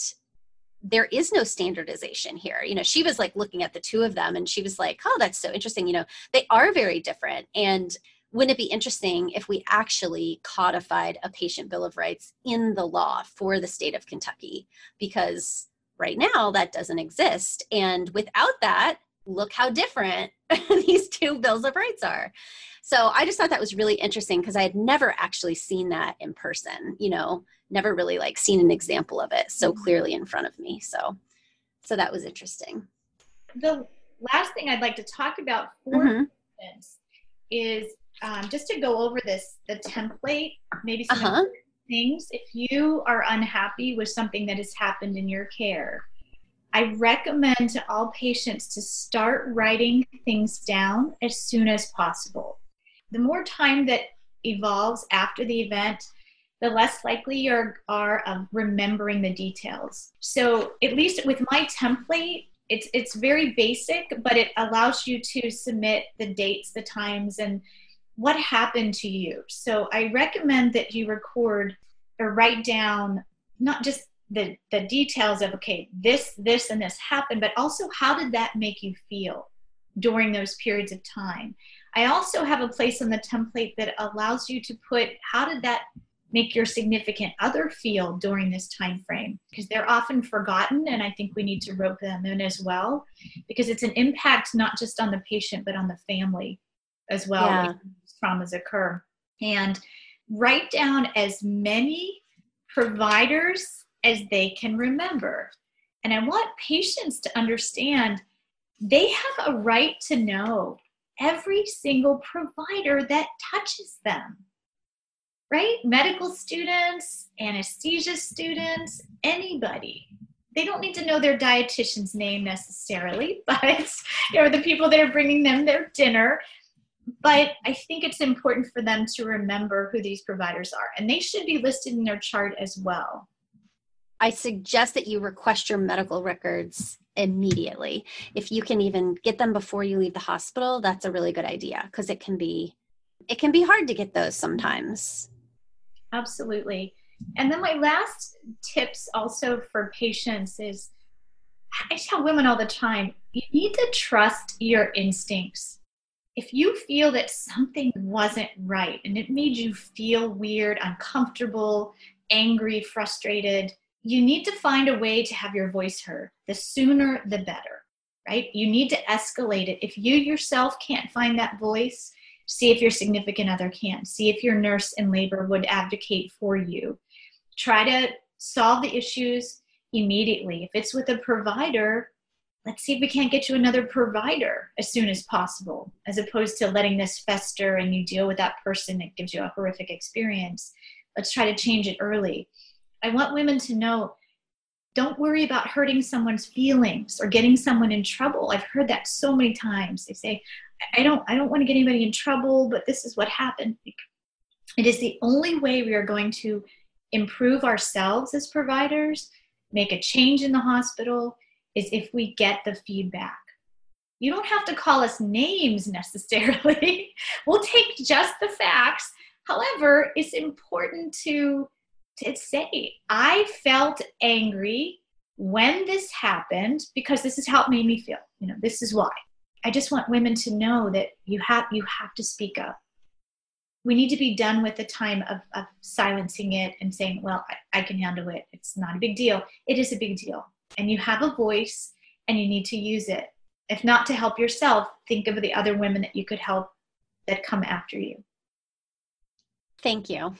there is no standardization here. You know, she was like looking at the two of them and she was like, oh, that's so interesting. You know, they are very different. And wouldn't it be interesting if we actually codified a patient bill of rights in the law for the state of Kentucky? Because right now that doesn't exist. And without that, look how different these two bills of rights are. So I just thought that was really interesting because I had never actually seen that in person, you know, never really like seen an example of it so mm-hmm. clearly in front of me. So so that was interesting. The last thing I'd like to talk about for mm-hmm. is um, just to go over this the template, maybe some uh-huh. things. If you are unhappy with something that has happened in your care, I recommend to all patients to start writing things down as soon as possible. The more time that evolves after the event, the less likely you are of remembering the details. So, at least with my template, it's it's very basic, but it allows you to submit the dates, the times, and what happened to you. So, I recommend that you record or write down not just the the details of okay this this and this happened but also how did that make you feel during those periods of time? I also have a place in the template that allows you to put how did that make your significant other feel during this time frame? Because they're often forgotten and i think we need to rope them in as well because it's an impact not just on the patient but on the family as well yeah. traumas occur. And write down as many providers as they can remember. And I want patients to understand they have a right to know every single provider that touches them, right? Medical students, anesthesia students, anybody. They don't need to know their dietitian's name necessarily, but you know the people that are bringing them their dinner. But I think it's important for them to remember who these providers are, and they should be listed in their chart as well I suggest that you request your medical records immediately. If you can even get them before you leave the hospital, that's a really good idea because it can be it can be hard to get those sometimes. Absolutely. And then my last tips also for patients is I tell women all the time, you need to trust your instincts. If you feel that something wasn't right and it made you feel weird, uncomfortable, angry, frustrated, you need to find a way to have your voice heard. The sooner, the better, right? You need to escalate it. If you yourself can't find that voice, see if your significant other can. See if your nurse in labor would advocate for you. Try to solve the issues immediately. If it's with a provider, let's see if we can't get you another provider as soon as possible, as opposed to letting this fester and you deal with that person that gives you a horrific experience. Let's try to change it early. I want women to know don't worry about hurting someone's feelings or getting someone in trouble. I've heard that so many times. They say, I don't I don't want to get anybody in trouble, but this is what happened. It is the only way we are going to improve ourselves as providers, make a change in the hospital is if we get the feedback. You don't have to call us names necessarily. we'll take just the facts. However, it's important to to say, I felt angry when this happened because this is how it made me feel. You know, this is why. I just want women to know that you have you have to speak up. We need to be done with the time of, of silencing it and saying, well, I, I can handle it. It's not a big deal. It is a big deal. And you have a voice and you need to use it. If not to help yourself, think of the other women that you could help that come after you. Thank you.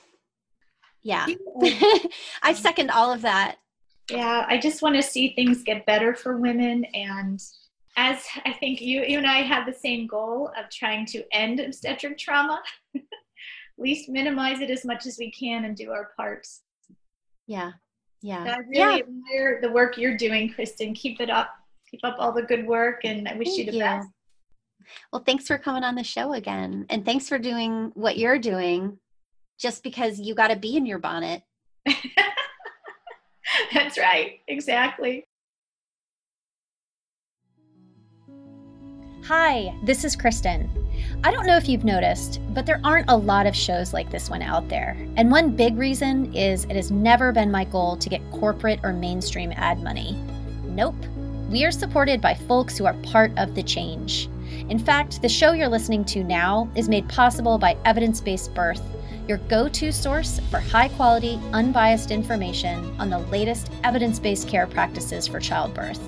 Yeah. I second all of that. Yeah, I just want to see things get better for women and as I think you you and I have the same goal of trying to end obstetric trauma, at least minimize it as much as we can and do our parts. Yeah. Yeah. I really yeah. admire the work you're doing, Kristen. Keep it up. Keep up all the good work and I wish Thank you the you. best. Well, thanks for coming on the show again. And thanks for doing what you're doing just because you got to be in your bonnet. That's right. Exactly. Hi, this is Kristen. I don't know if you've noticed, but there aren't a lot of shows like this one out there. And one big reason is it has never been my goal to get corporate or mainstream ad money. Nope. We are supported by folks who are part of the change. In fact, the show you're listening to now is made possible by Evidence Based Birth your go to source for high quality, unbiased information on the latest evidence based care practices for childbirth.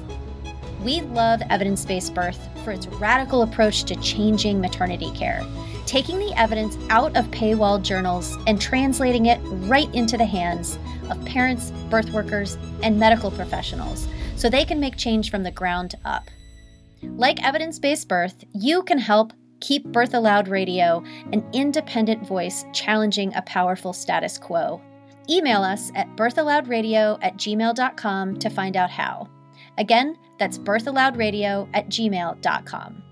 We love evidence based birth for its radical approach to changing maternity care, taking the evidence out of paywall journals and translating it right into the hands of parents, birth workers, and medical professionals so they can make change from the ground up. Like evidence based birth, you can help Keep Birth Allowed Radio an independent voice challenging a powerful status quo. Email us at birthallowedradio at gmail.com to find out how. Again, that's birthallowedradio at gmail.com.